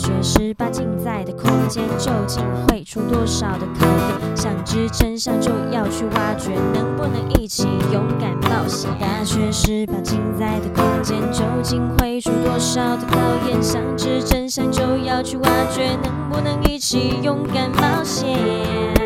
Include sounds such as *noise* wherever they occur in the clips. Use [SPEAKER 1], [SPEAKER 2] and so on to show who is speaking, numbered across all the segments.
[SPEAKER 1] 大学十八镜在的空间究竟会出多少的考验？想知真相就要去挖掘，能不能一起勇敢冒险？大学十八镜在的空间究竟会出多少的考验？想知真相就要去挖掘，能不能一起勇敢冒险？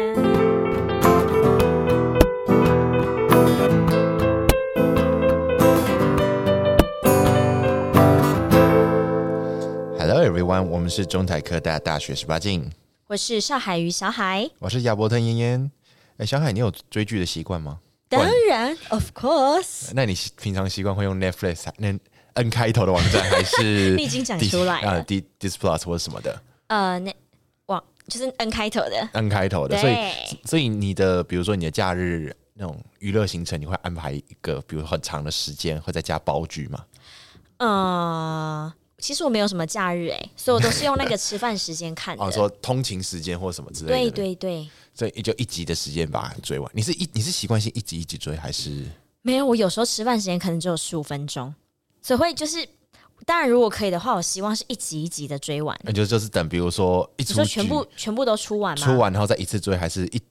[SPEAKER 2] 我们是中台科大大学十八镜，
[SPEAKER 1] 我是邵海瑜小海，
[SPEAKER 2] 我是亚伯特嫣嫣。哎，小海，你有追剧的习惯吗？
[SPEAKER 1] 当然，of course。
[SPEAKER 2] 那你平常习惯会用 Netflix 那 N 开头的网站，还是 *laughs*
[SPEAKER 1] 你已经讲出来了？
[SPEAKER 2] 啊，D Disney Plus 或者什么的？
[SPEAKER 1] 呃，那网就是 N 开头的
[SPEAKER 2] ，N 开头的。所以，所以你的比如说你的假日那种娱乐行程，你会安排一个比如很长的时间，会在家煲剧吗？
[SPEAKER 1] 呃。其实我没有什么假日哎、欸，所以我都是用那个吃饭时间看的。*laughs*
[SPEAKER 2] 哦，说通勤时间或什么之类的。
[SPEAKER 1] 对对对。
[SPEAKER 2] 所以也就一集的时间把它追完。你是一你是习惯性一集一集追还是？
[SPEAKER 1] 没有，我有时候吃饭时间可能只有十五分钟，所以会就是，当然如果可以的话，我希望是一集一集的追完。
[SPEAKER 2] 那就就是等，比如说一出
[SPEAKER 1] 全部全部都出完吗？
[SPEAKER 2] 出完然后再一次追，还是一？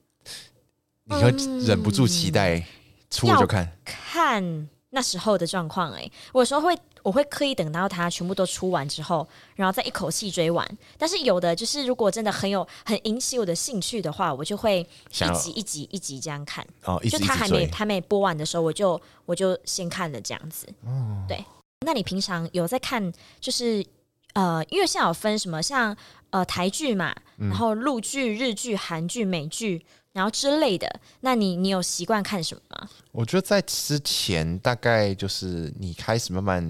[SPEAKER 2] 你会忍不住期待、嗯、出了就看？
[SPEAKER 1] 看那时候的状况哎，我有时候会。我会刻意等到它全部都出完之后，然后再一口气追完。但是有的就是，如果真的很有很引起我的兴趣的话，我就会一集一集一集这样看。
[SPEAKER 2] 哦，
[SPEAKER 1] 就它还没还没播完的时候，我就我就先看了这样子。哦，对。那你平常有在看？就是呃，因为现在有分什么，像呃台剧嘛，然后陆剧、日剧、韩剧、美剧。然后之类的，那你你有习惯看什么吗？
[SPEAKER 2] 我觉得在之前大概就是你开始慢慢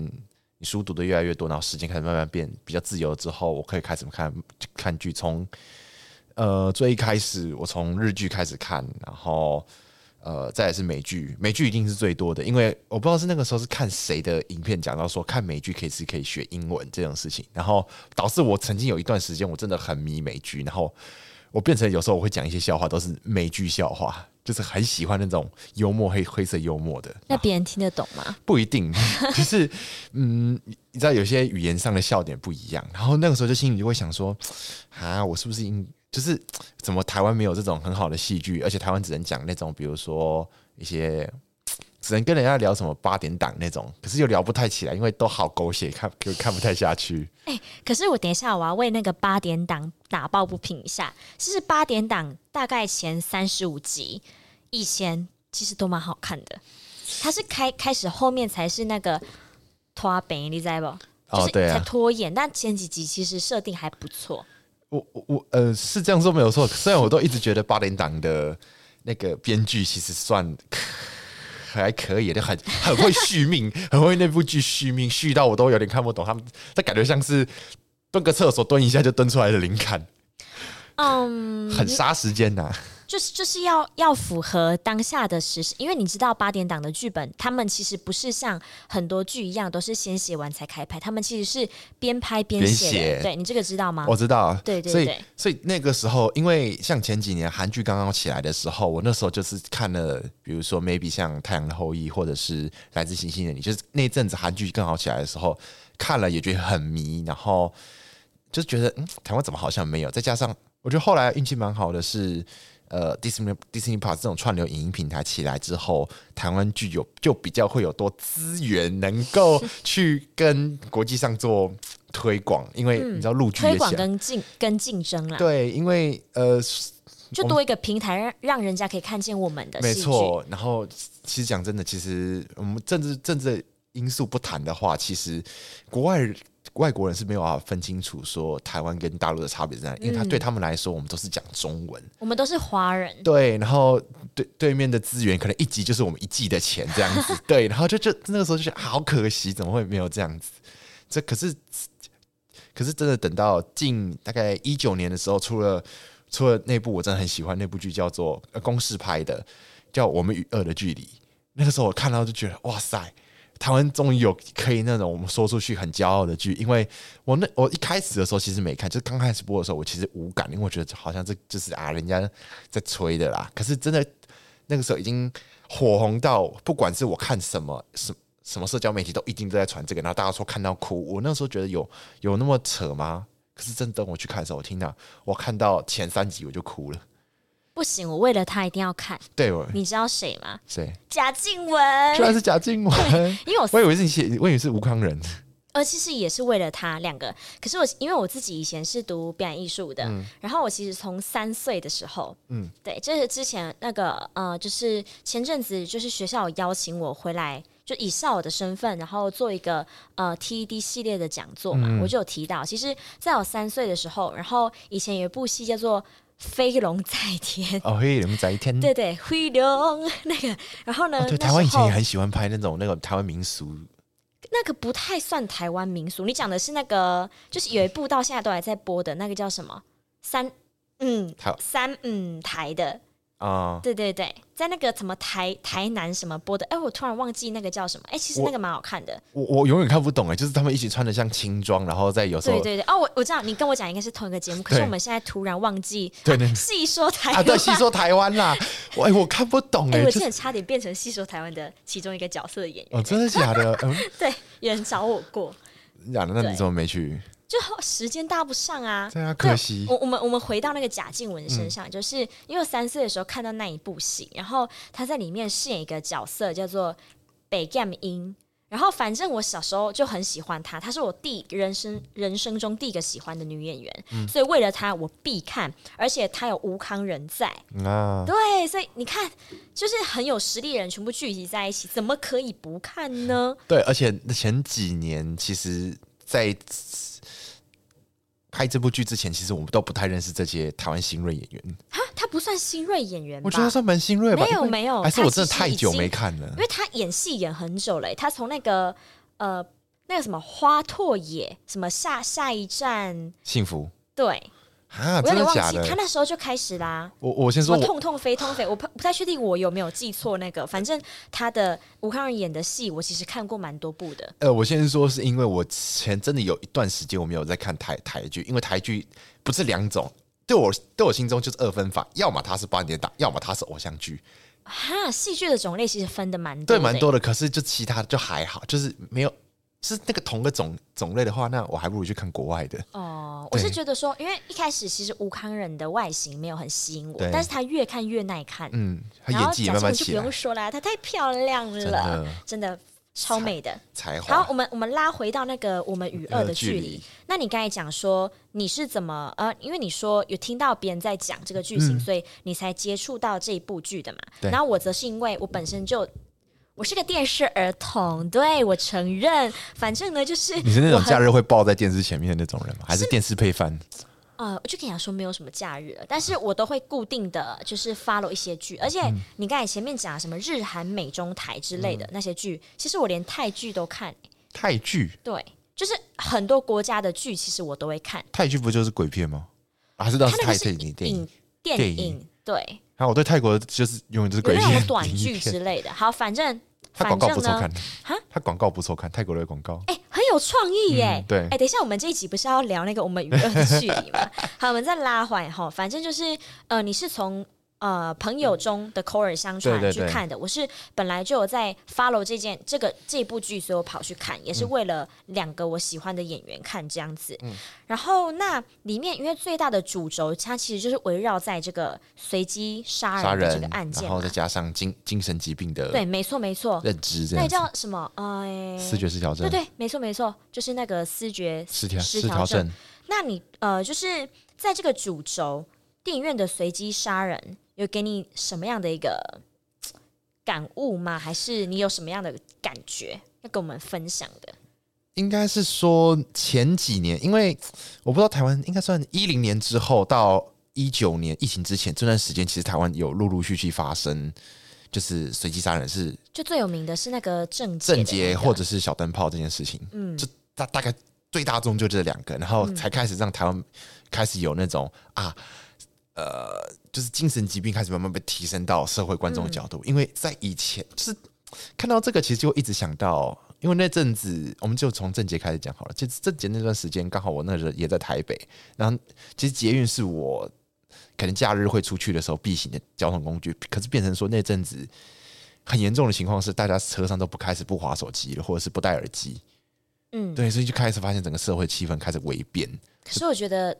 [SPEAKER 2] 你书读的越来越多，然后时间开始慢慢变比较自由之后，我可以开始看看剧。从呃最一开始，我从日剧开始看，然后呃再来是美剧，美剧一定是最多的，因为我不知道是那个时候是看谁的影片讲到说看美剧可以是可以学英文这种事情，然后导致我曾经有一段时间我真的很迷美剧，然后。我变成有时候我会讲一些笑话，都是美剧笑话，就是很喜欢那种幽默黑灰色幽默的。
[SPEAKER 1] 那别人听得懂吗？*laughs*
[SPEAKER 2] 不一定，就是嗯，你知道有些语言上的笑点不一样，然后那个时候就心里就会想说，啊，我是不是应就是怎么台湾没有这种很好的戏剧，而且台湾只能讲那种比如说一些。只能跟人家聊什么八点档那种，可是又聊不太起来，因为都好狗血，看就看不太下去。
[SPEAKER 1] 哎、欸，可是我等一下我要为那个八点档打抱不平一下。其实八点档大概前三十五集以前其实都蛮好看的，它是开开始后面才是那个拖延，你知道不？就是才拖延，哦啊、但前几集其实设定还不错。
[SPEAKER 2] 我我我呃是这样说没有错，虽然我都一直觉得八点档的那个编剧其实算。还可以，就很很会续命，*laughs* 很会那部剧续命，续到我都有点看不懂。他们，他感觉像是蹲个厕所蹲一下就蹲出来的灵感，嗯，很杀时间呐、啊。
[SPEAKER 1] 就是就是要要符合当下的时事，因为你知道八点档的剧本，他们其实不是像很多剧一样都是先写完才开拍，他们其实是边拍边写。对，你这个知道吗？
[SPEAKER 2] 我知道。
[SPEAKER 1] 对对对。
[SPEAKER 2] 所以所以那个时候，因为像前几年韩剧刚刚起来的时候，我那时候就是看了，比如说 maybe 像《太阳的后裔》或者是《来自星星的你》，就是那阵子韩剧更好起来的时候，看了也觉得很迷，然后就觉得嗯，台湾怎么好像没有？再加上我觉得后来运气蛮好的是。呃，Disney Disney Plus 这种串流影音平台起来之后，台湾剧有就比较会有多资源，能够 *laughs* 去跟国际上做推广，因为你知道陆剧也
[SPEAKER 1] 推广跟竞跟竞争啦。
[SPEAKER 2] 对，因为呃，
[SPEAKER 1] 就多一个平台让让人家可以看见我们的。
[SPEAKER 2] 没错，然后其实讲真的，其实我们政治政治因素不谈的话，其实国外。外国人是没有办法分清楚说台湾跟大陆的差别在哪，因为他对他们来说，我们都是讲中文，
[SPEAKER 1] 我们都是华人。
[SPEAKER 2] 对，然后对对面的资源可能一集就是我们一季的钱这样子。*laughs* 对，然后就就那个时候就觉得好可惜，怎么会没有这样子？这可是可是真的等到近大概一九年的时候，出了出了那部我真的很喜欢那部剧，叫做呃公式拍的，叫《我们与恶的距离》。那个时候我看到就觉得哇塞！台湾终于有可以那种我们说出去很骄傲的剧，因为我那我一开始的时候其实没看，就刚开始播的时候我其实无感，因为我觉得好像这就是啊人家在吹的啦。可是真的那个时候已经火红到，不管是我看什么什什么社交媒体都一定都在传这个，然后大家说看到哭，我那时候觉得有有那么扯吗？可是真的等我去看的时候，我听到我看到前三集我就哭了。
[SPEAKER 1] 不行，我为了他一定要看。
[SPEAKER 2] 对，我
[SPEAKER 1] 你知道谁吗？
[SPEAKER 2] 谁？
[SPEAKER 1] 贾静雯。
[SPEAKER 2] 居然是贾静雯，
[SPEAKER 1] 因为我
[SPEAKER 2] 我以为是你，我以为是吴康仁。
[SPEAKER 1] 呃，其实也是为了他两个。可是我因为我自己以前是读表演艺术的，嗯、然后我其实从三岁的时候，嗯，对，就是之前那个呃，就是前阵子就是学校有邀请我回来，就以校友的身份，然后做一个呃 TED 系列的讲座嘛，嗯、我就有提到，其实在我三岁的时候，然后以前有一部戏叫做《飞龙在天》，
[SPEAKER 2] 哦，飞龙在天，
[SPEAKER 1] 对对，飞龙那个，然后呢，
[SPEAKER 2] 哦、对，台湾以前也很喜欢拍那种那个台湾民俗。
[SPEAKER 1] 那个不太算台湾民俗，你讲的是那个，就是有一部到现在都还在播的那个叫什么？三嗯，台三嗯台的。啊，对对对，在那个什么台台南什么播的，哎，我突然忘记那个叫什么，哎，其实那个蛮好看的。
[SPEAKER 2] 我我永远看不懂哎，就是他们一起穿的像轻装，然后在有时候。
[SPEAKER 1] 对对对，哦，我我知道，你跟我讲应该是同一个节目，可是我们现在突然忘记。
[SPEAKER 2] 对对。
[SPEAKER 1] 细说台湾
[SPEAKER 2] 啊，对，细说台湾啦，*laughs* 哎，我看不懂哎，
[SPEAKER 1] 我现在差点变成细说台湾的其中一个角色的演员。
[SPEAKER 2] 哦，真的假的？*laughs* 嗯，
[SPEAKER 1] 对，有人找我过。
[SPEAKER 2] 那那你怎么没去？
[SPEAKER 1] 就时间搭不上啊，
[SPEAKER 2] 对啊，可惜。
[SPEAKER 1] 我我们我们回到那个贾静雯身上，嗯、就是因为三岁的时候看到那一部戏，然后她在里面饰演一个角色叫做白剑英，然后反正我小时候就很喜欢她，她是我第人生人生中第一个喜欢的女演员，嗯、所以为了她我必看，而且她有吴康人在啊，对，所以你看，就是很有实力的人全部聚集在一起，怎么可以不看呢？
[SPEAKER 2] 对，而且前几年其实，在。拍这部剧之前，其实我们都不太认识这些台湾新锐演员。哈，
[SPEAKER 1] 他不算新锐演员，
[SPEAKER 2] 我觉得他算蛮新锐吧。
[SPEAKER 1] 没有没有，
[SPEAKER 2] 还是我真的太久没看了。
[SPEAKER 1] 因为他演戏演很久了，他从那个呃那个什么花拓野，什么下下一站幸福，对。
[SPEAKER 2] 啊，真的假的？
[SPEAKER 1] 他那时候就开始啦。
[SPEAKER 2] 我我先说，
[SPEAKER 1] 痛痛飞痛飞，我不不太确定我有没有记错那个。反正他的吴康仁演的戏，我其实看过蛮多部的。
[SPEAKER 2] 呃，我先说是因为我前真的有一段时间我没有在看台台剧，因为台剧不是两种，对我对我心中就是二分法，要么它是八点档，要么它是偶像剧。
[SPEAKER 1] 哈，戏剧的种类其实分的蛮多，
[SPEAKER 2] 对，蛮多的。可是就其他的就还好，就是没有。是那个同个种种类的话，那我还不如去看国外的。
[SPEAKER 1] 哦，我是觉得说，因为一开始其实吴康仁的外形没有很吸引我，但是他越看越耐看。嗯，他演技也慢慢起来。就不用说啦，她太漂亮了，真的超美的
[SPEAKER 2] 才华。
[SPEAKER 1] 好，我们我们拉回到那个我们与恶的距离。那你刚才讲说你是怎么呃，因为你说有听到别人在讲这个剧情，所以你才接触到这一部剧的嘛？然后我则是因为我本身就。我是个电视儿童，对，我承认。反正呢，就是
[SPEAKER 2] 你是那种假日会抱在电视前面的那种人吗？还是电视配饭？
[SPEAKER 1] 呃，我就跟你讲说，没有什么假日了，但是我都会固定的就是 follow 一些剧，而且你刚才前面讲什么日韩美中台之类的那些剧，其实我连泰剧都看。
[SPEAKER 2] 泰剧？
[SPEAKER 1] 对，就是很多国家的剧，其实我都会看。
[SPEAKER 2] 泰剧不就是鬼片吗？还是当时泰剧电影？
[SPEAKER 1] 电影对。
[SPEAKER 2] 然后我对泰国就是永远都是鬼片、
[SPEAKER 1] 短剧之类的。好，反正
[SPEAKER 2] 他广告不错看，哈，他广告不错看，泰国的广告，
[SPEAKER 1] 哎，很有创意耶。对，哎，等一下，我们这一集不是要聊那个我们娱乐的距离吗？*laughs* 好，我们再拉回来哈，反正就是呃，你是从。呃，朋友中的口耳相传去看的，我是本来就有在 follow 这件这个这部剧，所以我跑去看，也是为了两个我喜欢的演员看这样子。嗯、然后那里面，因为最大的主轴，它其实就是围绕在这个随机杀人的这个案件，
[SPEAKER 2] 然后再加上精精神疾病的，
[SPEAKER 1] 对，没错没错，
[SPEAKER 2] 认知，
[SPEAKER 1] 那叫什么？呃，
[SPEAKER 2] 视觉失调症，
[SPEAKER 1] 对对，没错没错，就是那个思觉
[SPEAKER 2] 失调失调症。
[SPEAKER 1] 那你呃，就是在这个主轴电影院的随机杀人。有给你什么样的一个感悟吗？还是你有什么样的感觉要跟我们分享的？
[SPEAKER 2] 应该是说前几年，因为我不知道台湾应该算一零年之后到一九年疫情之前这段时间，其实台湾有陆陆续续发生，就是随机杀人是
[SPEAKER 1] 就最有名的是那个郑
[SPEAKER 2] 郑捷或者是小灯泡这件事情，嗯，就大大概最大众就这两个，然后才开始让台湾开始有那种啊。呃，就是精神疾病开始慢慢被提升到社会观众的角度，嗯、因为在以前，就是看到这个，其实就一直想到，因为那阵子我们就从郑捷开始讲好了。其实郑捷那段时间，刚好我那时候也在台北，然后其实捷运是我可能假日会出去的时候必行的交通工具，可是变成说那阵子很严重的情况是，大家车上都不开始不滑手机了，或者是不戴耳机，嗯，对，所以就开始发现整个社会气氛开始微变。
[SPEAKER 1] 可是我觉得。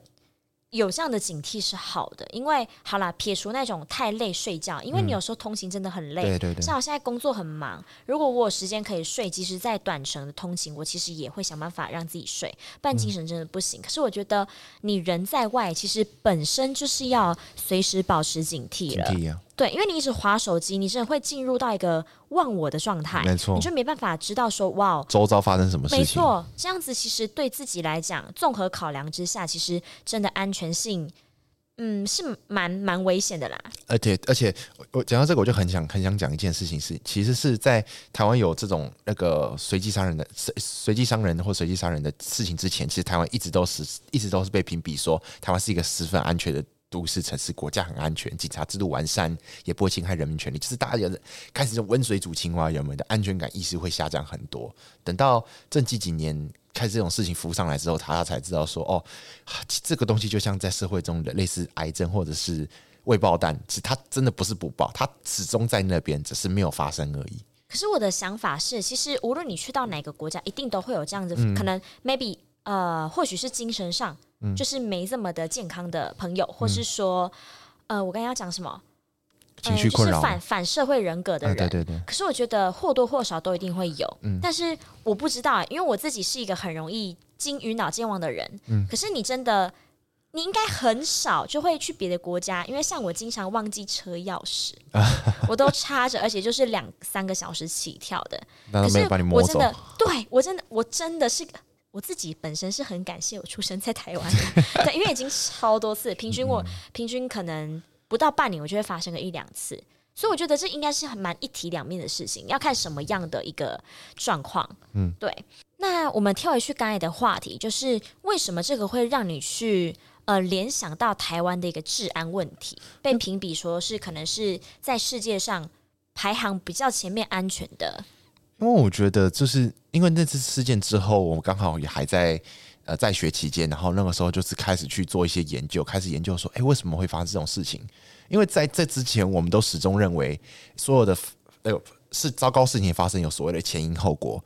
[SPEAKER 1] 有这样的警惕是好的，因为好啦，撇除那种太累睡觉，因为你有时候通勤真的很累。嗯、对对对。像我现在工作很忙，如果我有时间可以睡，即使在短程的通勤，我其实也会想办法让自己睡，不然精神真的不行。嗯、可是我觉得你人在外，其实本身就是要随时保持警惕了。警惕啊对，因为你一直划手机，你真的会进入到一个忘我的状态，没错，你就没办法知道说哇，
[SPEAKER 2] 周遭发生什么事情。没错，
[SPEAKER 1] 这样子其实对自己来讲，综合考量之下，其实真的安全性，嗯，是蛮蛮危险的啦。
[SPEAKER 2] 而且而且，我讲到这个，我就很想很想讲一件事情是，其实是在台湾有这种那个随机杀人的随随机伤人或随机杀人的事情之前，其实台湾一直都是一直都是被评比说台湾是一个十分安全的。都市城市国家很安全，警察制度完善，也不会侵害人民权利。就是大家有开始用温水煮青蛙，人们的安全感意识会下降很多。等到这几几年开始这种事情浮上来之后，他才知道说，哦，这个东西就像在社会中的类似癌症或者是未爆弹，其实它真的不是不爆，它始终在那边，只是没有发生而已。
[SPEAKER 1] 可是我的想法是，其实无论你去到哪个国家，一定都会有这样子，嗯、可能 maybe 呃，或许是精神上。就是没这么的健康的朋友，或是说，嗯、呃，我刚刚要讲什么？
[SPEAKER 2] 情绪困扰、呃，就是反反社会人格的人。啊、对对对。可
[SPEAKER 1] 是我觉得或多或少都一定会有。嗯。但是我不知道，因为我自己是一个很容易金鱼脑健忘的人。嗯。可是你真的，你应该很少就会去别的国家，因为像我经常忘记车钥匙，*laughs* 我都插着，而且就是两三个小时起跳的。可是我真的，对我真的，我真的是。我自己本身是很感谢我出生在台湾的，*laughs* 对，因为已经超多次，平均我平均可能不到半年，我就会发生个一两次，所以我觉得这应该是很蛮一体两面的事情，要看什么样的一个状况。嗯，对。那我们跳回去刚才的话题，就是为什么这个会让你去呃联想到台湾的一个治安问题，被评比说是可能是在世界上排行比较前面安全的。
[SPEAKER 2] 因为我觉得，就是因为那次事件之后，我刚好也还在呃在学期间，然后那个时候就是开始去做一些研究，开始研究说，哎，为什么会发生这种事情？因为在这之前，我们都始终认为所有的呃是糟糕事情发生有所谓的前因后果，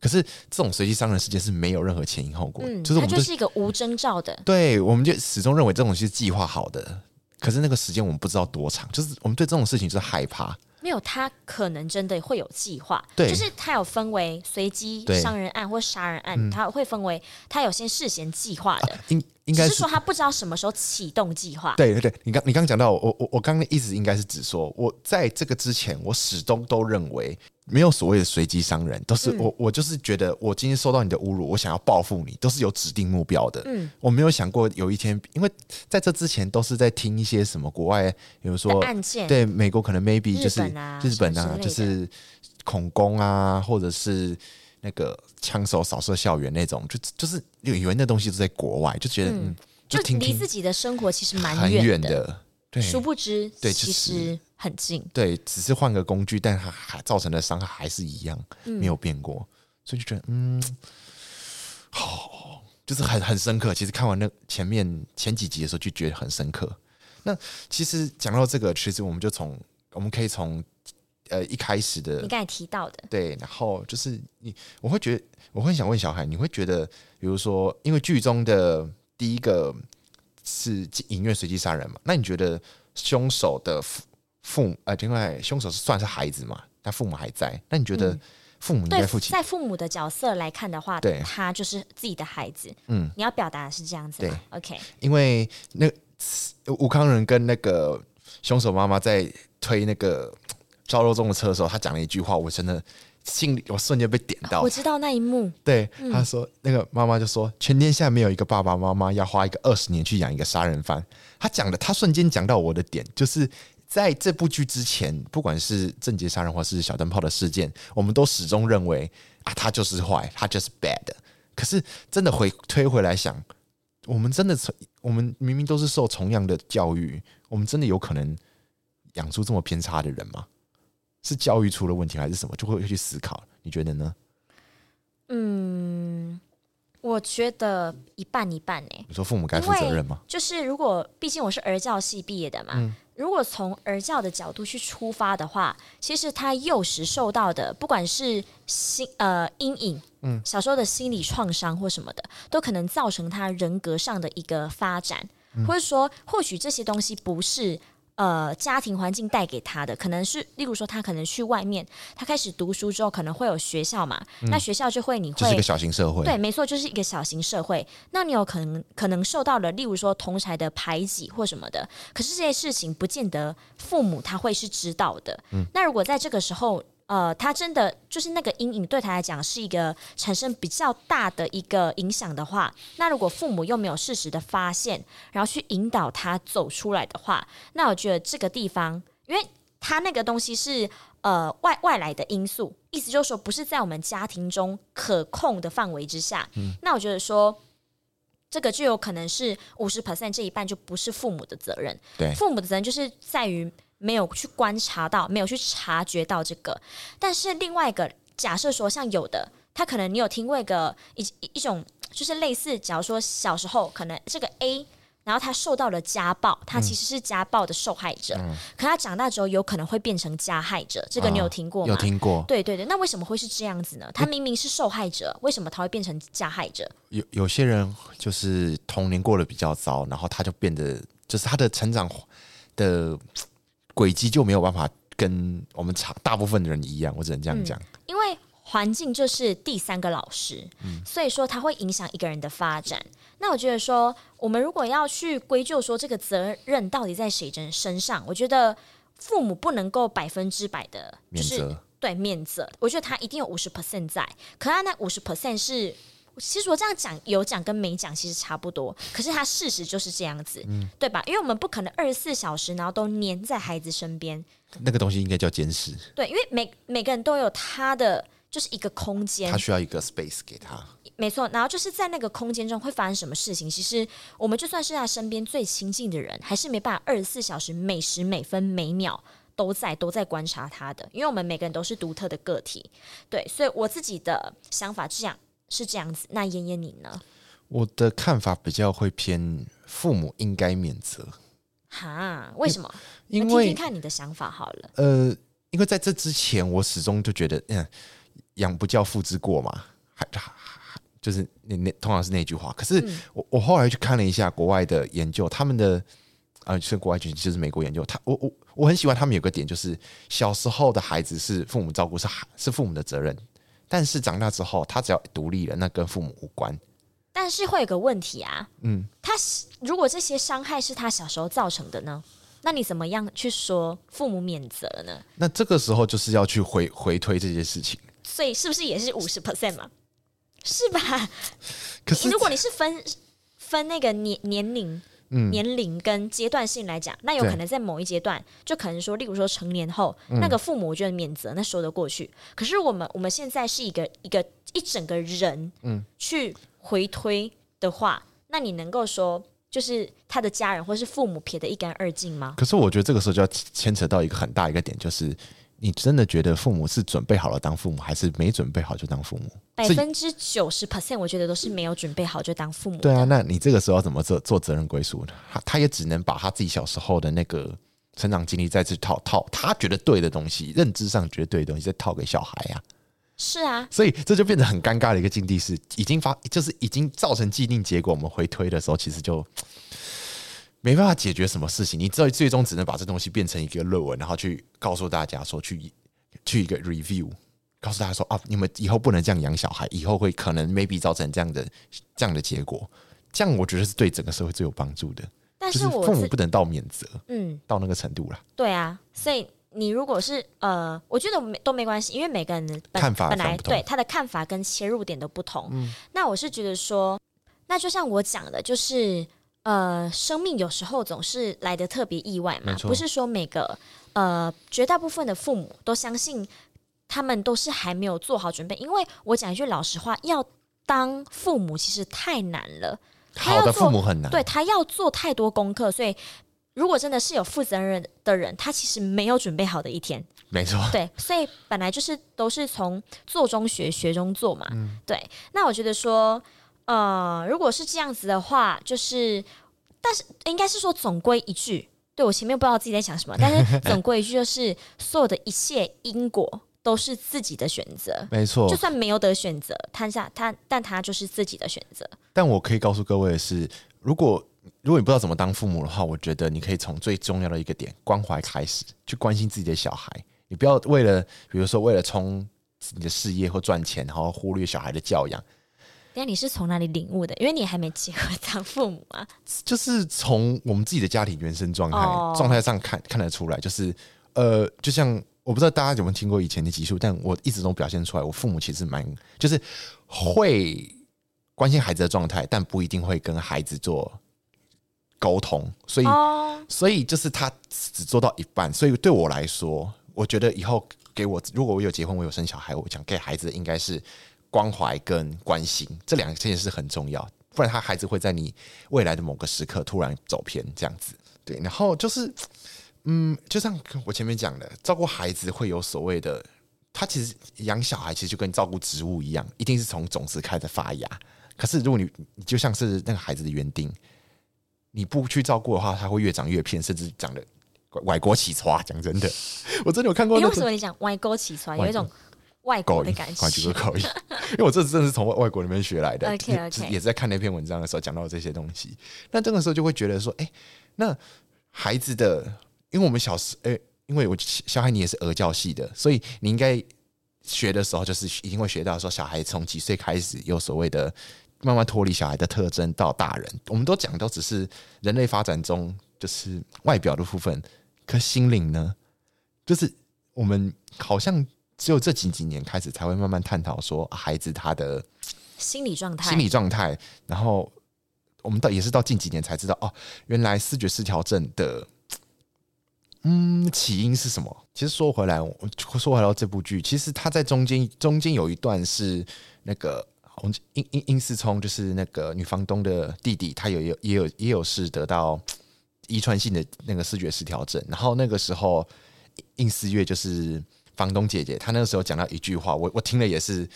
[SPEAKER 2] 可是这种随机伤人事件是没有任何前因后果，
[SPEAKER 1] 嗯，
[SPEAKER 2] 就是我们就，
[SPEAKER 1] 它就是一个无征兆的，
[SPEAKER 2] 对，我们就始终认为这种是计划好的，可是那个时间我们不知道多长，就是我们对这种事情就是害怕。
[SPEAKER 1] 没有，他可能真的会有计划，
[SPEAKER 2] 对，
[SPEAKER 1] 就是他有分为随机伤人案或杀人案，他会分为他有先事先计划的，应应该是，是说他不知道什么时候启动计划。
[SPEAKER 2] 对对对，你刚你刚讲到我我我刚刚的意思应该是指说，我在这个之前，我始终都认为。没有所谓的随机伤人，都是我、嗯、我就是觉得我今天受到你的侮辱，我想要报复你，都是有指定目标的。嗯，我没有想过有一天，因为在这之前都是在听一些什么国外，比如说
[SPEAKER 1] 案件，
[SPEAKER 2] 对美国可能 maybe 就是日本啊，就是恐攻啊，或者是那个枪手扫射校园那种，就就是以为那东西都在国外，就觉得嗯，
[SPEAKER 1] 就离自己的生活其实
[SPEAKER 2] 蛮远的。对，
[SPEAKER 1] 殊不知，对，其实很近。
[SPEAKER 2] 对，只是换个工具，但它还造成的伤害还是一样，嗯、没有变过。所以就觉得，嗯，好、哦，就是很很深刻。其实看完那前面前几集的时候，就觉得很深刻。那其实讲到这个，其实我们就从我们可以从呃一开始的，
[SPEAKER 1] 你刚才提到的，
[SPEAKER 2] 对，然后就是你，我会觉得，我会想问小海，你会觉得，比如说，因为剧中的第一个。是影院随机杀人嘛？那你觉得凶手的父父母呃，另外凶手是算是孩子嘛？他父母还在，那你觉得父母应该负起、
[SPEAKER 1] 嗯、在父母的角色来看的话，对，他就是自己的孩子。嗯，你要表达的是这样子。对，OK。
[SPEAKER 2] 因为那吴康仁跟那个凶手妈妈在推那个赵肉粽的车的时候，他讲了一句话，我真的。心里我瞬间被点到，
[SPEAKER 1] 我知道那一幕。
[SPEAKER 2] 对，嗯、他说那个妈妈就说，全天下没有一个爸爸妈妈要花一个二十年去养一个杀人犯。他讲的，他瞬间讲到我的点，就是在这部剧之前，不管是郑捷杀人或是小灯泡的事件，我们都始终认为啊，他就是坏，他就是 bad。可是真的回推回来想，我们真的我们明明都是受同样的教育，我们真的有可能养出这么偏差的人吗？是教育出了问题还是什么？就会去思考，你觉得呢？
[SPEAKER 1] 嗯，我觉得一半一半呢。
[SPEAKER 2] 你说父母该负责任吗？
[SPEAKER 1] 就是如果毕竟我是儿教系毕业的嘛，嗯、如果从儿教的角度去出发的话，其实他幼时受到的，不管是心呃阴影，嗯，小时候的心理创伤或什么的，都可能造成他人格上的一个发展，嗯、或者说，或许这些东西不是。呃，家庭环境带给他的，可能是，例如说，他可能去外面，他开始读书之后，可能会有学校嘛，嗯、那学校就会，你会，
[SPEAKER 2] 就是一个小型社会，
[SPEAKER 1] 对，没错，就是一个小型社会。那你有可能可能受到了，例如说同才的排挤或什么的，可是这些事情不见得父母他会是知道的。嗯，那如果在这个时候。呃，他真的就是那个阴影，对他来讲是一个产生比较大的一个影响的话，那如果父母又没有适时的发现，然后去引导他走出来的话，那我觉得这个地方，因为他那个东西是呃外外来的因素，意思就是说不是在我们家庭中可控的范围之下，嗯，那我觉得说这个就有可能是五十 percent 这一半就不是父母的责任，
[SPEAKER 2] 对，
[SPEAKER 1] 父母的责任就是在于。没有去观察到，没有去察觉到这个。但是另外一个假设说，像有的他可能你有听过一个一一种，就是类似，假如说小时候可能这个 A，然后他受到了家暴，他其实是家暴的受害者，嗯、可他长大之后有可能会变成加害者。这个你有听过吗？
[SPEAKER 2] 有听过。
[SPEAKER 1] 对对对，那为什么会是这样子呢？他明明是受害者，为什么他会变成加害者？
[SPEAKER 2] 有有些人就是童年过得比较糟，然后他就变得就是他的成长的。轨迹就没有办法跟我们长大部分的人一样，我只能这样讲。
[SPEAKER 1] 嗯，因为环境就是第三个老师，嗯，所以说它会影响一个人的发展。那我觉得说，我们如果要去归咎说这个责任到底在谁人身上，我觉得父母不能够百分之百的
[SPEAKER 2] 免责，
[SPEAKER 1] 对，免责。我觉得他一定有五十 percent 在，可他那五十 percent 是。其实我这样讲有讲跟没讲其实差不多，可是他事实就是这样子，嗯，对吧？因为我们不可能二十四小时然后都黏在孩子身边，
[SPEAKER 2] 那个东西应该叫监视。
[SPEAKER 1] 对，因为每每个人都有他的就是一个空间，
[SPEAKER 2] 他需要一个 space 给他，
[SPEAKER 1] 没错。然后就是在那个空间中会发生什么事情，其实我们就算是他身边最亲近的人，还是没办法二十四小时每时每分每秒都在都在观察他的，因为我们每个人都是独特的个体，对。所以我自己的想法是这样。是这样子，那妍妍你呢？
[SPEAKER 2] 我的看法比较会偏父母应该免责。
[SPEAKER 1] 哈？为什么？
[SPEAKER 2] 因为
[SPEAKER 1] 听听看你的想法好了。
[SPEAKER 2] 呃，因为在这之前，我始终就觉得，嗯，养不教，父之过嘛，还还就是那那通常是那句话。可是我、嗯、我后来去看了一下国外的研究，他们的啊、呃，是国外就就是美国研究，他我我我很喜欢他们有个点，就是小时候的孩子是父母照顾，是是父母的责任。但是长大之后，他只要独立了，那跟父母无关。
[SPEAKER 1] 但是会有个问题啊，嗯，他如果这些伤害是他小时候造成的呢？那你怎么样去说父母免责呢？
[SPEAKER 2] 那这个时候就是要去回回推这些事情。
[SPEAKER 1] 所以是不是也是五十 percent 嘛？是吧？可是如果你是分分那个年年龄。嗯、年龄跟阶段性来讲，那有可能在某一阶段，就可能说，例如说成年后，嗯、那个父母我觉得免责，那说得过去。可是我们我们现在是一个一个一整个人，嗯，去回推的话，嗯、那你能够说，就是他的家人或是父母撇得一干二净吗？
[SPEAKER 2] 可是我觉得这个时候就要牵扯到一个很大一个点，就是。你真的觉得父母是准备好了当父母，还是没准备好就当父母？
[SPEAKER 1] 百分之九十 percent，我觉得都是没有准备好就当父母。
[SPEAKER 2] 对啊，那你这个时候要怎么做做责任归属呢？他他也只能把他自己小时候的那个成长经历再次套套他觉得对的东西，认知上觉得对的东西再套给小孩呀。
[SPEAKER 1] 是啊，
[SPEAKER 2] 所以这就变得很尴尬的一个境地，是已经发就是已经造成既定结果。我们回推的时候，其实就。没办法解决什么事情，你最最终只能把这东西变成一个论文，然后去告诉大家说，去去一个 review，告诉大家说啊，你们以后不能这样养小孩，以后会可能 maybe 造成这样的这样的结果，这样我觉得是对整个社会最有帮助的。但是我是父母不能到免责，嗯，到那个程度了。
[SPEAKER 1] 对啊，所以你如果是呃，我觉得没都没关系，因为每个人的
[SPEAKER 2] 看法
[SPEAKER 1] 本来对他的看法跟切入点都不同。嗯，那我是觉得说，那就像我讲的，就是。呃，生命有时候总是来的特别意外嘛，不是说每个呃绝大部分的父母都相信他们都是还没有做好准备。因为我讲一句老实话，要当父母其实太难了，
[SPEAKER 2] 好的父母很难，
[SPEAKER 1] 对，他要做太多功课，所以如果真的是有负责任的人，他其实没有准备好的一天，
[SPEAKER 2] 没错，
[SPEAKER 1] 对，所以本来就是都是从做中学，学中做嘛，嗯，对。那我觉得说。呃，如果是这样子的话，就是，但是应该是说总归一句，对，我前面不知道自己在想什么，*laughs* 但是总归一句就是，所有的一切因果都是自己的选择，
[SPEAKER 2] 没错。
[SPEAKER 1] 就算没有得选择，摊下他，但他就是自己的选择。
[SPEAKER 2] 但我可以告诉各位的是，如果如果你不知道怎么当父母的话，我觉得你可以从最重要的一个点关怀开始，去关心自己的小孩。你不要为了，比如说为了冲你的事业或赚钱，然后忽略小孩的教养。
[SPEAKER 1] 那你是从哪里领悟的？因为你还没结婚当父母啊。*laughs*
[SPEAKER 2] 就是从我们自己的家庭原生状态状态上看看得出来，就是呃，就像我不知道大家有没有听过以前的集数，但我一直都表现出来，我父母其实蛮就是会关心孩子的状态，但不一定会跟孩子做沟通，所以、哦、所以就是他只做到一半。所以对我来说，我觉得以后给我如果我有结婚，我有生小孩，我想给孩子的应该是。关怀跟关心这两件事很重要，不然他孩子会在你未来的某个时刻突然走偏这样子。对，然后就是，嗯，就像我前面讲的，照顾孩子会有所谓的，他其实养小孩其实就跟照顾植物一样，一定是从种子开始发芽。可是如果你你就像是那个孩子的园丁，你不去照顾的话，他会越长越偏，甚至长得歪锅起欻。讲真的，我真的有看过、那个。
[SPEAKER 1] 为什么你讲歪锅起欻？有一种。外国的感觉，*laughs* 因为我这次真的是从外外国里面学来的，okay, okay. 也是在看那篇文章的时候讲到这些东西。那这个时候就会觉得说，哎、欸，那孩子的，因为我们小时，哎、欸，因为我小孩你也是俄教系的，所以你应该学的时候，就是一定会学到说，小孩从几岁开始有所谓的慢慢脱离小孩的特征到大人。我们都讲都只是人类发展中就是外表的部分，可心灵呢，就是我们好像。只有这几几年开始才会慢慢探讨说孩子他的心理状态，
[SPEAKER 2] 心理状态。然后我们到也是到近几年才知道哦，原来视觉失调症的嗯起因是什么？其实说回来，我说回到这部剧，其实他在中间中间有一段是那个洪殷殷殷思聪，就是那个女房东的弟弟，他有有也有也有是得到遗传性的那个视觉失调症。然后那个时候殷思月就是。房东姐姐，她那个时候讲到一句话，我我听了也是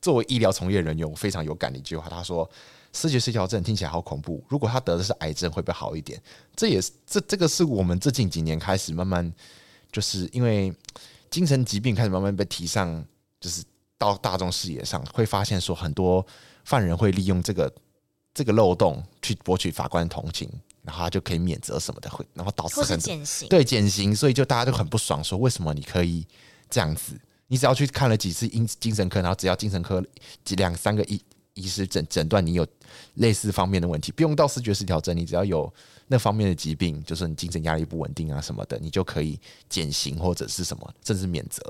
[SPEAKER 2] 作为医疗从业人员，我非常有感的一句话。她说：“思觉失调症听起来好恐怖，如果他得的是癌症，会不会好一点？”这也是这这个是我们这近几年开始慢慢，就是因为精神疾病开始慢慢被提上，就是到大众视野上，会发现说很多犯人会利用这个这个漏洞去博取法官同情。然后他就可以免责什么的，会然后导致很对减刑，所以就大家都很不爽，说为什么你可以这样子？你只要去看了几次精精神科，然后只要精神科几两三个医医师诊诊断你有类似方面的问题，不用到视觉失调症，你只要有那方面的疾病，就是你精神压力不稳定啊什么的，你就可以减刑或者是什么，甚至免责。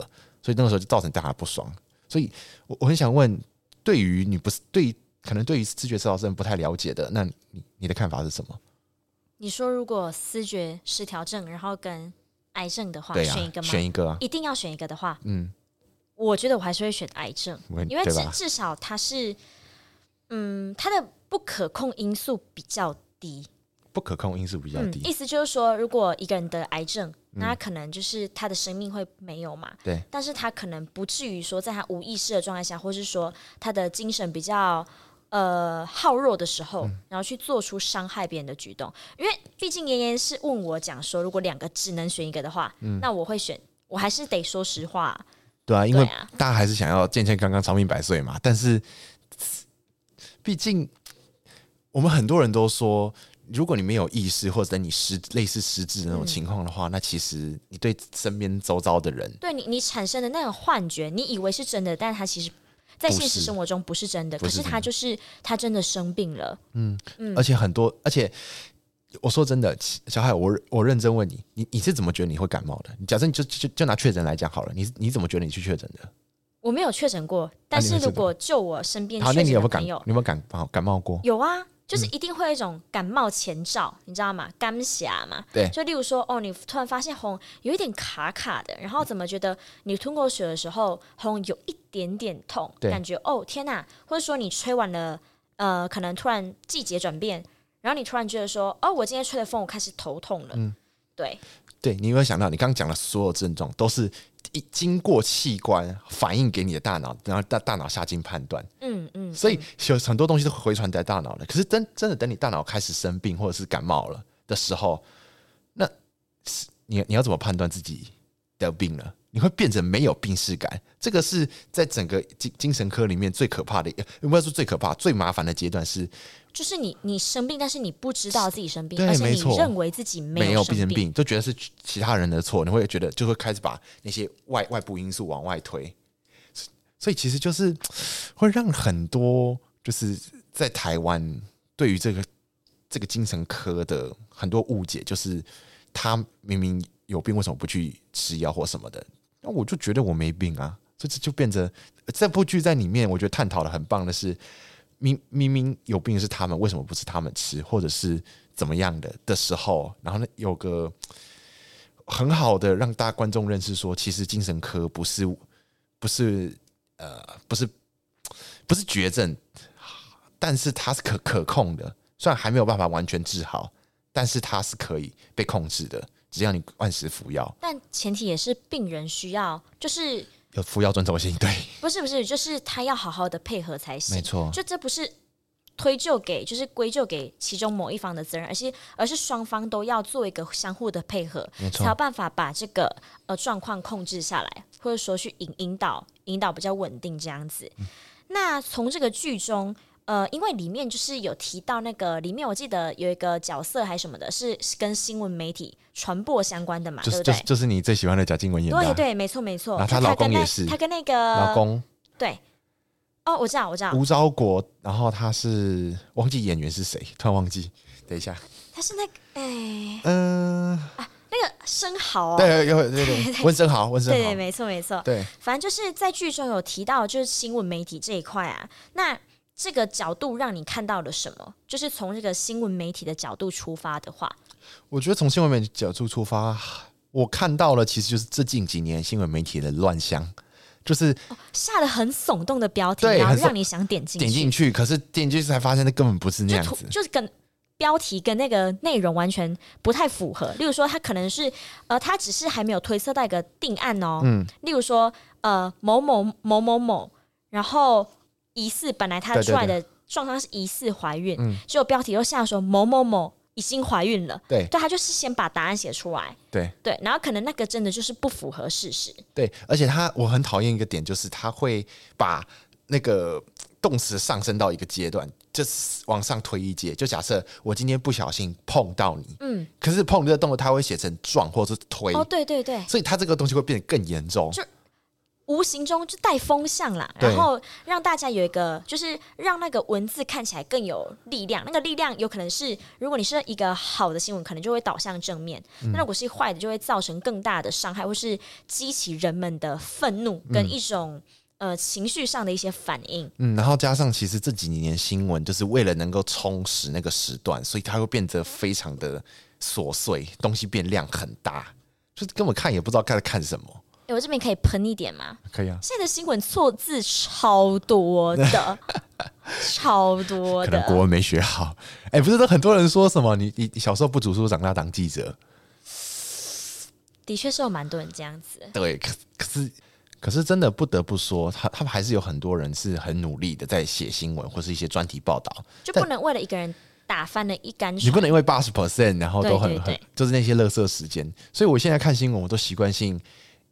[SPEAKER 2] 所以那个时候就造成大家不爽。所以我我很想问，对于你不是对可能对于视觉失调症不太了解的，那你你的看法是什么？
[SPEAKER 1] 你说如果思觉失调症，然后跟癌症的话，
[SPEAKER 2] 对啊，
[SPEAKER 1] 选一个吗？
[SPEAKER 2] 选一个啊，
[SPEAKER 1] 一定要选一个的话，
[SPEAKER 2] 嗯，
[SPEAKER 1] 我觉得我还是会选癌症，因为至至少它是，嗯，它的不可控因素比较低。
[SPEAKER 2] 不可控因素比较低，
[SPEAKER 1] 嗯，意思就是说，如果一个人得癌症，那他可能就是他的生命会没有嘛，
[SPEAKER 2] 对，
[SPEAKER 1] 但是他可能不至于说在他无意识的状态下，或是说他的精神比较。呃，好弱的时候，然后去做出伤害别人的举动，嗯、因为毕竟妍妍是问我讲说，如果两个只能选一个的话，嗯、那我会选，我还是得说实话。
[SPEAKER 2] 对啊，因为大家还是想要健健康康、长命百岁嘛。但是，毕竟我们很多人都说，如果你没有意识，或者你失类似失智的那种情况的话，嗯、那其实你对身边周遭的人，
[SPEAKER 1] 对你你产生的那种幻觉，你以为是真的，但是他其实。在现实生活中不是真的，是可是他就是他真的生病了。
[SPEAKER 2] 嗯嗯，而且很多，而且我说真的，小海，我我认真问你，你你是怎么觉得你会感冒的？你假设你就就就拿确诊来讲好了，你你怎么觉得你去确诊的？
[SPEAKER 1] 我没有确诊过，但是如果就我身边确诊的朋友，
[SPEAKER 2] 好，那你有没有感？你有没有感冒感冒过？
[SPEAKER 1] 有啊。就是一定会有一种感冒前兆，嗯、你知道吗？干霞嘛，
[SPEAKER 2] 对，
[SPEAKER 1] 就例如说，哦，你突然发现喉有一点卡卡的，然后怎么觉得你吞过水的时候喉有一点点痛，对。感觉哦天哪，或者说你吹完了，呃，可能突然季节转变，然后你突然觉得说，哦，我今天吹的风，我开始头痛了，嗯，对，
[SPEAKER 2] 对，你有没有想到，你刚刚讲的所有症状都是。一经过器官反映给你的大脑，然后大大脑下进判断，嗯嗯，所以有很多东西都回传在大脑的。可是真真的等你大脑开始生病或者是感冒了的时候，那你你要怎么判断自己得病了？你会变成没有病识感。这个是在整个精精神科里面最可怕的，应该说最可怕、最麻烦的阶段是，
[SPEAKER 1] 就是你你生病，但是你不知道自己生病，
[SPEAKER 2] 对，
[SPEAKER 1] 而且你
[SPEAKER 2] 没错，
[SPEAKER 1] 认为自己没有
[SPEAKER 2] 没有
[SPEAKER 1] 生病，
[SPEAKER 2] 病，都觉得是其他人的错，你会觉得就会开始把那些外外部因素往外推，所以其实就是会让很多就是在台湾对于这个这个精神科的很多误解，就是他明明有病，为什么不去吃药或什么的？那我就觉得我没病啊。所以这就变成这部剧在里面，我觉得探讨的很棒的是，明明明有病是他们，为什么不是他们吃，或者是怎么样的的时候，然后呢，有个很好的让大家观众认识说，其实精神科不是不是呃不是不是绝症，但是它是可可控的，虽然还没有办法完全治好，但是它是可以被控制的，只要你按时服药。
[SPEAKER 1] 但前提也是病人需要，就是。
[SPEAKER 2] 有服药遵守性，对，
[SPEAKER 1] 不是不是，就是他要好好的配合才行，
[SPEAKER 2] 没错。
[SPEAKER 1] 就这不是推就给，就是归咎给其中某一方的责任，而是而是双方都要做一个相互的配合，
[SPEAKER 2] 没错，
[SPEAKER 1] 才有办法把这个呃状况控制下来，或者说去引引导引导比较稳定这样子。嗯、那从这个剧中。呃，因为里面就是有提到那个里面，我记得有一个角色还是什么的，是跟新闻媒体传播相关的嘛，
[SPEAKER 2] 就是、
[SPEAKER 1] 对不对？
[SPEAKER 2] 就是你最喜欢的贾静雯演的、啊，
[SPEAKER 1] 对对，没错没错。
[SPEAKER 2] 然后她老公也是，
[SPEAKER 1] 她跟那个
[SPEAKER 2] 老公，
[SPEAKER 1] 对，哦，我知道我知道，
[SPEAKER 2] 吴昭国，然后他是忘记演员是谁，突然忘记，等一下，
[SPEAKER 1] 他是那个，哎，
[SPEAKER 2] 嗯、呃、
[SPEAKER 1] 啊，那个生蚝、哦，
[SPEAKER 2] 对，有对对，温生蚝，温生蚝，
[SPEAKER 1] 对对，没错没错，
[SPEAKER 2] 对，
[SPEAKER 1] 反正就是在剧中有提到，就是新闻媒体这一块啊，那。这个角度让你看到了什么？就是从这个新闻媒体的角度出发的话，
[SPEAKER 2] 我觉得从新闻媒体角度出发，我看到了其实就是这近几年新闻媒体的乱象，就是、
[SPEAKER 1] 哦、下了很耸动的标题，然后让你想点进去，
[SPEAKER 2] 点进去，可是点进去才发现那根本不是那样子，
[SPEAKER 1] 就，就是跟标题跟那个内容完全不太符合。例如说，他可能是呃，他只是还没有推测到一个定案哦，嗯，例如说呃，某某某某某，然后。疑似本来她出来的状况是疑似怀孕，结果标题又下说某某某已经怀孕了。
[SPEAKER 2] 对，
[SPEAKER 1] 对，他就是先把答案写出来。
[SPEAKER 2] 对
[SPEAKER 1] 对，然后可能那个真的就是不符合事实。
[SPEAKER 2] 对，而且他我很讨厌一个点，就是他会把那个动词上升到一个阶段，就是往上推一阶。就假设我今天不小心碰到你，嗯，可是碰这个动作他会写成撞或者是推。哦，
[SPEAKER 1] 对对对，
[SPEAKER 2] 所以他这个东西会变得更严重。
[SPEAKER 1] 无形中就带风向啦，然后让大家有一个，就是让那个文字看起来更有力量。那个力量有可能是，如果你是一个好的新闻，可能就会导向正面；那、嗯、如果是坏的，就会造成更大的伤害，或是激起人们的愤怒跟一种、嗯、呃情绪上的一些反应。嗯，
[SPEAKER 2] 然后加上其实这几年新闻就是为了能够充实那个时段，所以它会变得非常的琐碎，东西变量很大，就是根本看也不知道该看什么。
[SPEAKER 1] 我这边可以喷一点吗？
[SPEAKER 2] 可以啊。
[SPEAKER 1] 现在的新闻错字超多的，*laughs* 超多的。
[SPEAKER 2] 可能国文没学好。哎、欸，不是都很多人说什么？你你小时候不读书，长大当记者。
[SPEAKER 1] 的确是有蛮多人这样子。
[SPEAKER 2] 对，可可是可是真的不得不说，他他们还是有很多人是很努力的在写新闻或是一些专题报道，
[SPEAKER 1] 就不能为了一个人打翻了一竿。
[SPEAKER 2] 你不能因为八十 percent，然后都很很就是那些垃圾时间。所以我现在看新闻，我都习惯性。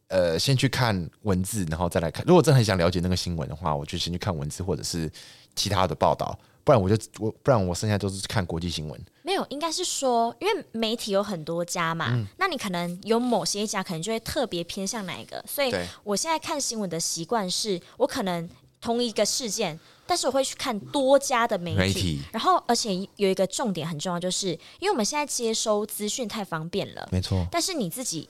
[SPEAKER 2] 呃，先去看文字，然后再来看。如果真的很想了解那个新闻的话，我就先去看文字或者是其他的报道。不然我就我不然我剩下都是看国际新闻。
[SPEAKER 1] 没有，应该是说，因为媒体有很多家嘛，嗯、那你可能有某些家可能就会特别偏向哪一个。所以我现在看新闻的习惯是，我可能同一个事件，但是我会去看多家的媒体。媒体然后，而且有一个重点很重要，就是因为我们现在接收资讯太方便了，
[SPEAKER 2] 没错。
[SPEAKER 1] 但是你自己。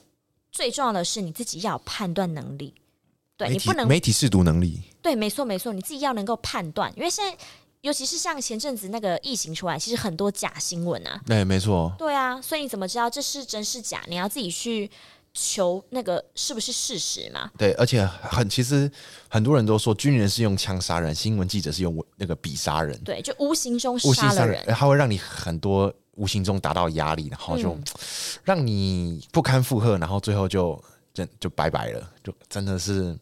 [SPEAKER 1] 最重要的是你自己要有判断能力，对，你不能
[SPEAKER 2] 媒体试读能力，
[SPEAKER 1] 对，没错没错，你自己要能够判断，因为现在尤其是像前阵子那个疫情出来，其实很多假新闻啊，
[SPEAKER 2] 对，没错，
[SPEAKER 1] 对啊，所以你怎么知道这是真是假？你要自己去求那个是不是事实嘛？
[SPEAKER 2] 对，而且很其实很多人都说军人是用枪杀人，新闻记者是用那个笔杀人，
[SPEAKER 1] 对，就无形中杀了人，
[SPEAKER 2] 他会让你很多。无形中达到压力，然后就让你不堪负荷，然后最后就就就拜拜了，就真的是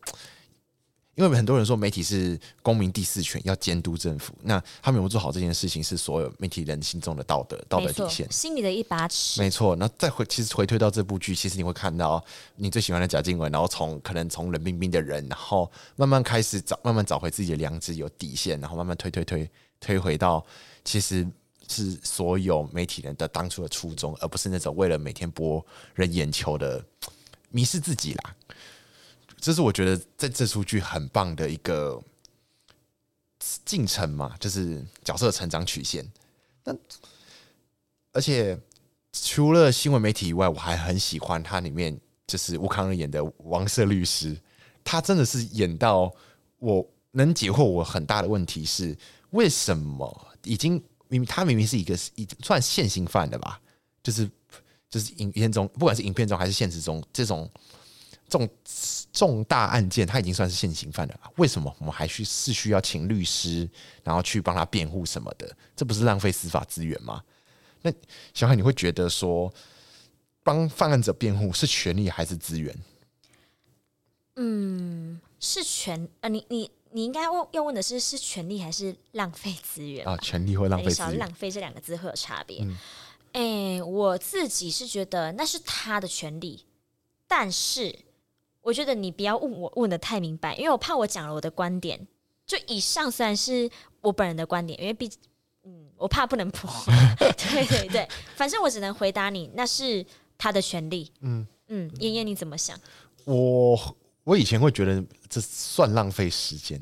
[SPEAKER 2] 因为很多人说媒体是公民第四权，要监督政府。那他们有没有做好这件事情，是所有媒体人心中的道德道德底线，
[SPEAKER 1] 心里的一把尺。
[SPEAKER 2] 没错。那再回，其实回推到这部剧，其实你会看到你最喜欢的贾静雯，然后从可能从冷冰冰的人，然后慢慢开始找，慢慢找回自己的良知，有底线，然后慢慢推推推推回到，其实是所有媒体人的当初的初衷，而不是那种为了每天博人眼球的 *tsk* 迷失自己啦。这是我觉得在这出剧很棒的一个进程嘛，就是角色成长曲线。那而且除了新闻媒体以外，我还很喜欢他里面就是吴康仁演的王色律师，他真的是演到我能解惑我很大的问题是，为什么已经明明他明明是一个已算现行犯的吧？就是就是影片中，不管是影片中还是现实中，这种这种。重大案件他已经算是现行犯了，为什么我们还需是需要请律师，然后去帮他辩护什么的？这不是浪费司法资源吗？那小海，你会觉得说帮犯案者辩护是权利还是资源？
[SPEAKER 1] 嗯，是权呃，你你你应该问要问的是是权利还是浪费资源啊？
[SPEAKER 2] 权利会浪费资源，
[SPEAKER 1] 浪费这两个字会有差别。哎、嗯欸，我自己是觉得那是他的权利，但是。我觉得你不要问我问的太明白，因为我怕我讲了我的观点。就以上虽然是我本人的观点，因为毕竟，嗯，我怕不能 *laughs* 破。*laughs* 对对对，反正我只能回答你，那是他的权利。嗯嗯，燕燕你怎么想？
[SPEAKER 2] 我我以前会觉得这算浪费时间，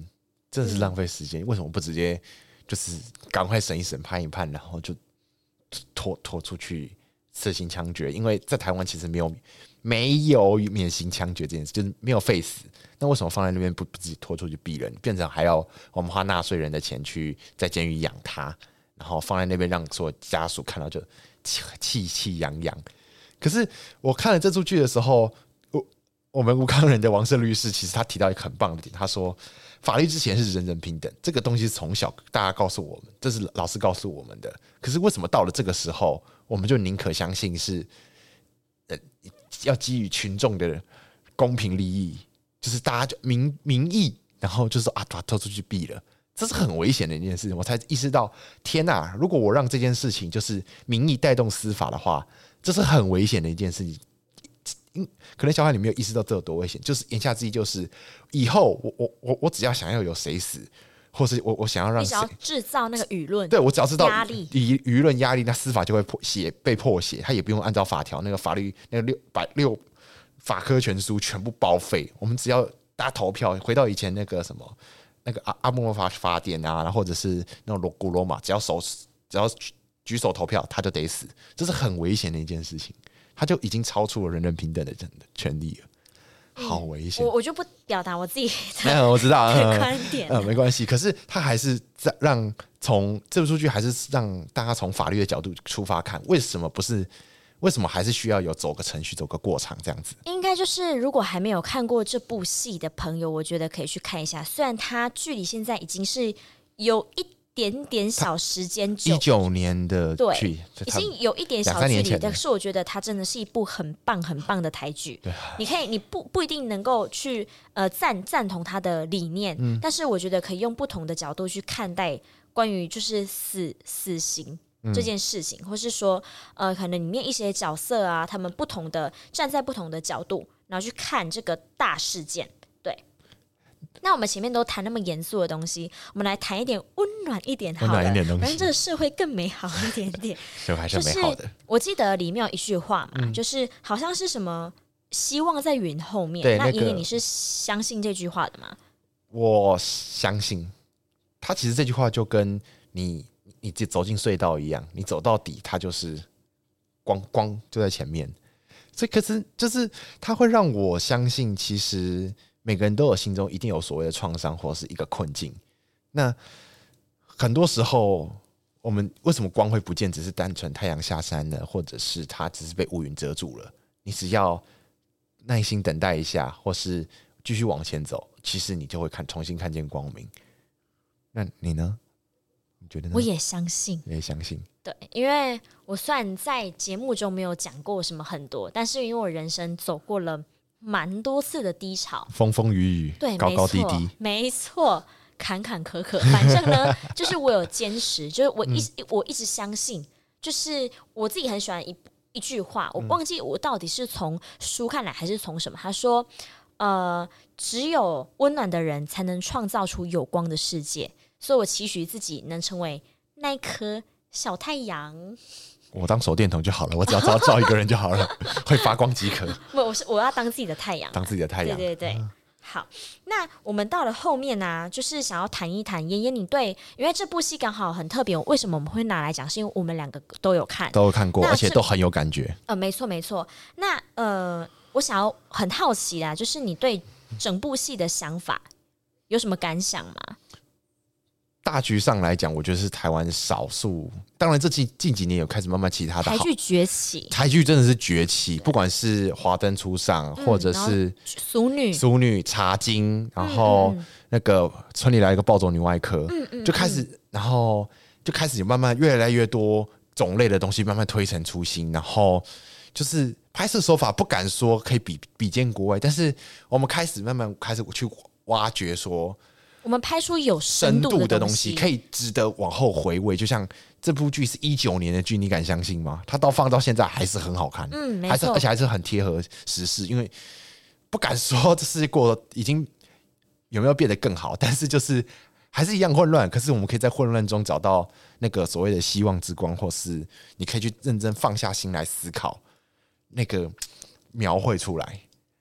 [SPEAKER 2] 真的是浪费时间。嗯、为什么不直接就是赶快审一审、判一判，然后就拖拖出去实行枪决？因为在台湾其实没有。没有免刑枪决这件事，就是没有废死。那为什么放在那边不不自己拖出去毙人，变成还要我们花纳税人的钱去在监狱养他，然后放在那边让所有家属看到就气气洋洋。可是我看了这出剧的时候，我们吴康仁的王胜律师其实他提到一个很棒的点，他说法律之前是人人平等，这个东西从小大家告诉我们，这是老师告诉我们的。可是为什么到了这个时候，我们就宁可相信是呃？要基于群众的公平利益，就是大家就民民意，然后就是啊，把他拖出去毙了，这是很危险的一件事情。我才意识到，天哪！如果我让这件事情就是民意带动司法的话，这是很危险的一件事情。嗯，可能小孩你没有意识到这有多危险，就是言下之意就是，以后我我我我只要想要有谁死。或是我我想要让你想要
[SPEAKER 1] 制造那个舆论，
[SPEAKER 2] 对我只要知道压力，舆舆论压力，那司法就会破写被破写，他也不用按照法条那个法律那个六百六法科全书全部报废，我们只要大家投票，回到以前那个什么那个阿阿莫法法典啊，然后或者是那种罗古罗马，只要手只要举手投票，他就得死，这是很危险的一件事情，他就已经超出了人人平等的真的权利了。好危险！
[SPEAKER 1] 我我就不表达我自己 *laughs*
[SPEAKER 2] 没有，我知道 *laughs*
[SPEAKER 1] 观点。
[SPEAKER 2] 嗯，没关系。可是他还是在让从这部数据，还是让大家从法律的角度出发看，为什么不是？为什么还是需要有走个程序、走个过场这样子？
[SPEAKER 1] 应该就是，如果还没有看过这部戏的朋友，我觉得可以去看一下。虽然它距离现在已经是有一。点点小时间，
[SPEAKER 2] 一九年的
[SPEAKER 1] 对，已经有一点小距离，但是我觉得它真的是一部很棒很棒的台剧。对，你可以，你不不一定能够去呃赞赞同他的理念，嗯，但是我觉得可以用不同的角度去看待关于就是死死刑这件事情，嗯，或是说呃可能里面一些角色啊，他们不同的站在不同的角度，然后去看这个大事件。那我们前面都谈那么严肃的东西，我们来谈一点温暖一点好了，温暖一点东西，让这个社会更美好一点点。*laughs*
[SPEAKER 2] 社会还是美好的。
[SPEAKER 1] 就是、我记得里面有一句话嘛，嗯、就是好像是什么希望在云后面。对，那爷爷你是相信这句话的吗？
[SPEAKER 2] 我相信，他其实这句话就跟你你走进隧道一样，你走到底，它就是光光就在前面。所以可是就是它会让我相信，其实。每个人都有心中一定有所谓的创伤或者是一个困境，那很多时候我们为什么光会不见？只是单纯太阳下山了，或者是它只是被乌云遮住了？你只要耐心等待一下，或是继续往前走，其实你就会看重新看见光明。那你呢？你觉得呢？
[SPEAKER 1] 我也相信，
[SPEAKER 2] 我也相信。
[SPEAKER 1] 对，因为我虽然在节目中没有讲过什么很多，但是因为我人生走过了。蛮多次的低潮，
[SPEAKER 2] 风风雨雨，
[SPEAKER 1] 对，
[SPEAKER 2] 高高低低，
[SPEAKER 1] 没错，坎坎坷坷。反正呢，*laughs* 就是我有坚持，就是我一、嗯、我一直相信，就是我自己很喜欢一一句话，我忘记我到底是从书看来还是从什么。他说：“呃，只有温暖的人才能创造出有光的世界。”所以，我期许自己能成为那一颗小太阳。
[SPEAKER 2] 我当手电筒就好了，我只要照照一个人就好了，*laughs* 会发光即可。
[SPEAKER 1] 不，我是我要当自己的太阳，
[SPEAKER 2] 当自己的太阳。
[SPEAKER 1] 对对对，嗯、好。那我们到了后面呢、啊，就是想要谈一谈妍妍，你对，因为这部戏刚好很特别，为什么我们会拿来讲？是因为我们两个都有看，
[SPEAKER 2] 都有看过，而且都很有感觉。
[SPEAKER 1] 呃，没错没错。那呃，我想要很好奇啦，就是你对整部戏的想法有什么感想吗？
[SPEAKER 2] 大局上来讲，我觉得是台湾少数。当然，这近近几年有开始慢慢其他的
[SPEAKER 1] 台剧崛起，
[SPEAKER 2] 台剧真的是崛起。不管是华灯初上，嗯、或者是
[SPEAKER 1] 俗女、
[SPEAKER 2] 俗女茶经，然后那个村里来一个暴走女外科，嗯嗯，就开始，然后就开始有慢慢越来越多种类的东西慢慢推陈出新，然后就是拍摄手法不敢说可以比比肩国外，但是我们开始慢慢开始去挖掘说。
[SPEAKER 1] 我们拍出有深度的东西，
[SPEAKER 2] 可以值得往后回味。就像这部剧是一九年的剧，你敢相信吗？它到放到现在还是很好看，
[SPEAKER 1] 嗯，没错，
[SPEAKER 2] 还是而且还是很贴合时事。因为不敢说这世界过得已经有没有变得更好，但是就是还是一样混乱。可是我们可以在混乱中找到那个所谓的希望之光，或是你可以去认真放下心来思考那个描绘出来。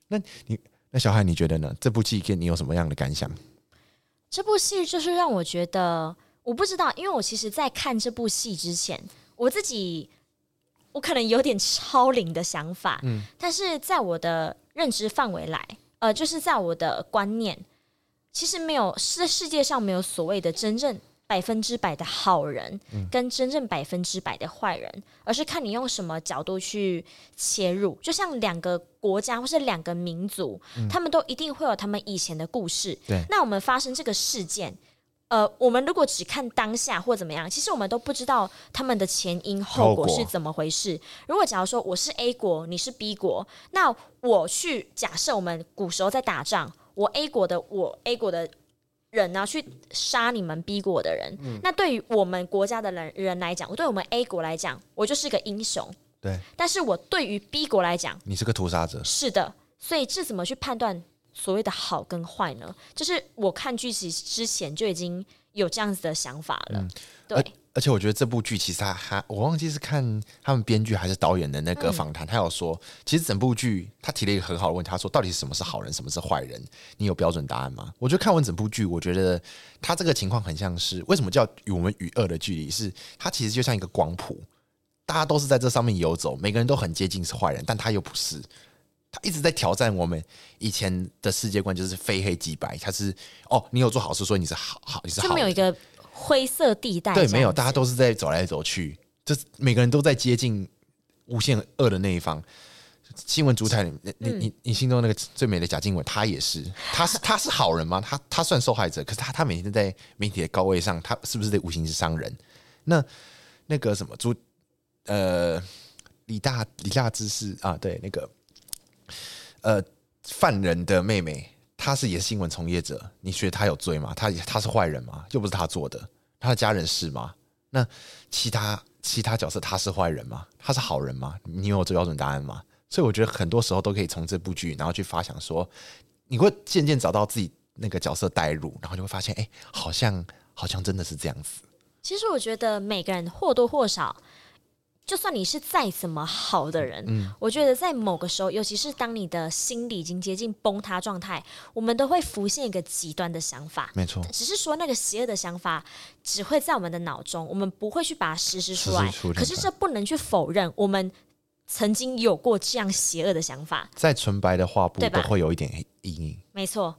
[SPEAKER 2] 那你那小海，你觉得呢？这部剧给你有什么样的感想？
[SPEAKER 1] 这部戏就是让我觉得，我不知道，因为我其实，在看这部戏之前，我自己我可能有点超龄的想法，嗯，但是在我的认知范围来，呃，就是在我的观念，其实没有，世世界上没有所谓的真正。百分之百的好人跟真正百分之百的坏人，而是看你用什么角度去切入。就像两个国家或是两个民族，他们都一定会有他们以前的故事。
[SPEAKER 2] 对，
[SPEAKER 1] 那我们发生这个事件，呃，我们如果只看当下或怎么样，其实我们都不知道他们的前因后果是怎么回事。如果假如说我是 A 国，你是 B 国，那我去假设我们古时候在打仗，我 A 国的我 A 国的。人呢、啊，去杀你们逼过的人，嗯、那对于我们国家的人人来讲，我对我们 A 国来讲，我就是个英雄。
[SPEAKER 2] 对，
[SPEAKER 1] 但是我对于 B 国来讲，
[SPEAKER 2] 你是个屠杀者。
[SPEAKER 1] 是的，所以这怎么去判断所谓的好跟坏呢？就是我看剧集之前就已经有这样子的想法了。嗯、对。
[SPEAKER 2] 而且我觉得这部剧其实他还我忘记是看他们编剧还是导演的那个访谈，他有说，其实整部剧他提了一个很好的问题，他说到底什么是好人，什么是坏人？你有标准答案吗？我觉得看完整部剧，我觉得他这个情况很像是为什么叫与我们与恶的距离？是它其实就像一个光谱，大家都是在这上面游走，每个人都很接近是坏人，但他又不是，他一直在挑战我们以前的世界观，就是非黑即白。他是哦，你有做好事，所以你是好好，你是好。
[SPEAKER 1] 就没有一个。灰色地带，
[SPEAKER 2] 对，没有，大家都是在走来走去，就是每个人都在接近无限恶的那一方。新闻主台，你你你你心中那个最美的贾静雯，她也是，她是 *laughs* 她是好人吗？她她算受害者，可是她她每天在媒体的高位上，她是不是在无形之伤人？那那个什么朱呃李大李大芝是啊，对，那个呃犯人的妹妹。他是也是新闻从业者，你觉得他有罪吗？他他是坏人吗？又不是他做的，他的家人是吗？那其他其他角色他是坏人吗？他是好人吗？你有这标准答案吗？所以我觉得很多时候都可以从这部剧，然后去发想说，你会渐渐找到自己那个角色代入，然后就会发现，哎，好像好像真的是这样子。
[SPEAKER 1] 其实我觉得每个人或多或少。就算你是再怎么好的人，嗯，我觉得在某个时候，尤其是当你的心理已经接近崩塌状态，我们都会浮现一个极端的想法。
[SPEAKER 2] 没错，
[SPEAKER 1] 只是说那个邪恶的想法只会在我们的脑中，我们不会去把它实施出来。可是这不能去否认，我们曾经有过这样邪恶的想法。
[SPEAKER 2] 再纯白的画布都会有一点阴影。
[SPEAKER 1] 没错。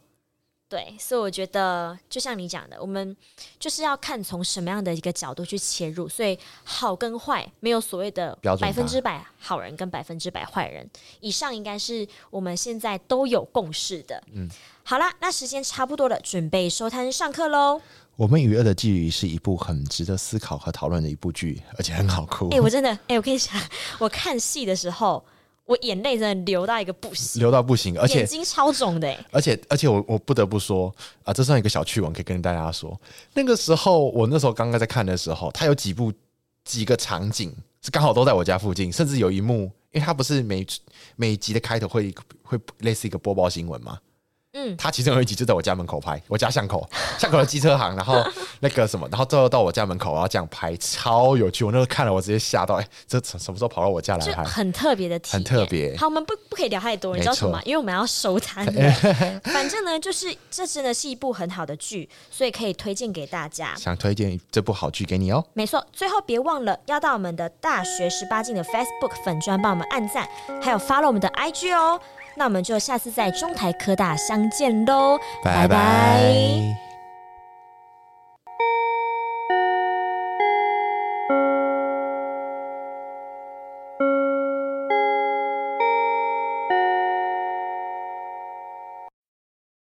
[SPEAKER 1] 对，所以我觉得就像你讲的，我们就是要看从什么样的一个角度去切入。所以好跟坏没有所谓的百分之百好人跟百分之百坏人，以上应该是我们现在都有共识的。嗯，好啦，那时间差不多了，准备收摊上课喽。
[SPEAKER 2] 我们与恶的距离是一部很值得思考和讨论的一部剧，而且很好哭。
[SPEAKER 1] 哎、欸，我真的，哎、欸，我跟你讲，我看戏的时候。我眼泪真的流到一个不行，
[SPEAKER 2] 流到不行，而且
[SPEAKER 1] 眼睛超肿的，
[SPEAKER 2] 而且而且我我不得不说啊，这算一个小趣闻，可以跟大家说，那个时候我那时候刚刚在看的时候，它有几部几个场景是刚好都在我家附近，甚至有一幕，因为它不是每每集的开头会会类似一个播报新闻吗？嗯，他其中有一集就在我家门口拍，我家巷口 *laughs* 巷口的机车行，然后 *laughs* 那个什么，然后最后到我家门口，然后这样拍，超有趣。我那时候看了，我直接吓到，哎、欸，这什么时候跑到我家来拍？
[SPEAKER 1] 很特别的体验，
[SPEAKER 2] 很特别。
[SPEAKER 1] 好，我们不不可以聊太多，你知道什么？因为我们要收摊。*laughs* 反正呢，就是这真的是一部很好的剧，所以可以推荐给大家。
[SPEAKER 2] 想推荐这部好剧给你哦。
[SPEAKER 1] 没错，最后别忘了要到我们的大学十八禁的 Facebook 粉专帮我们按赞，还有 follow 我们的 IG 哦。那我们就下次在中台科大相见喽拜拜。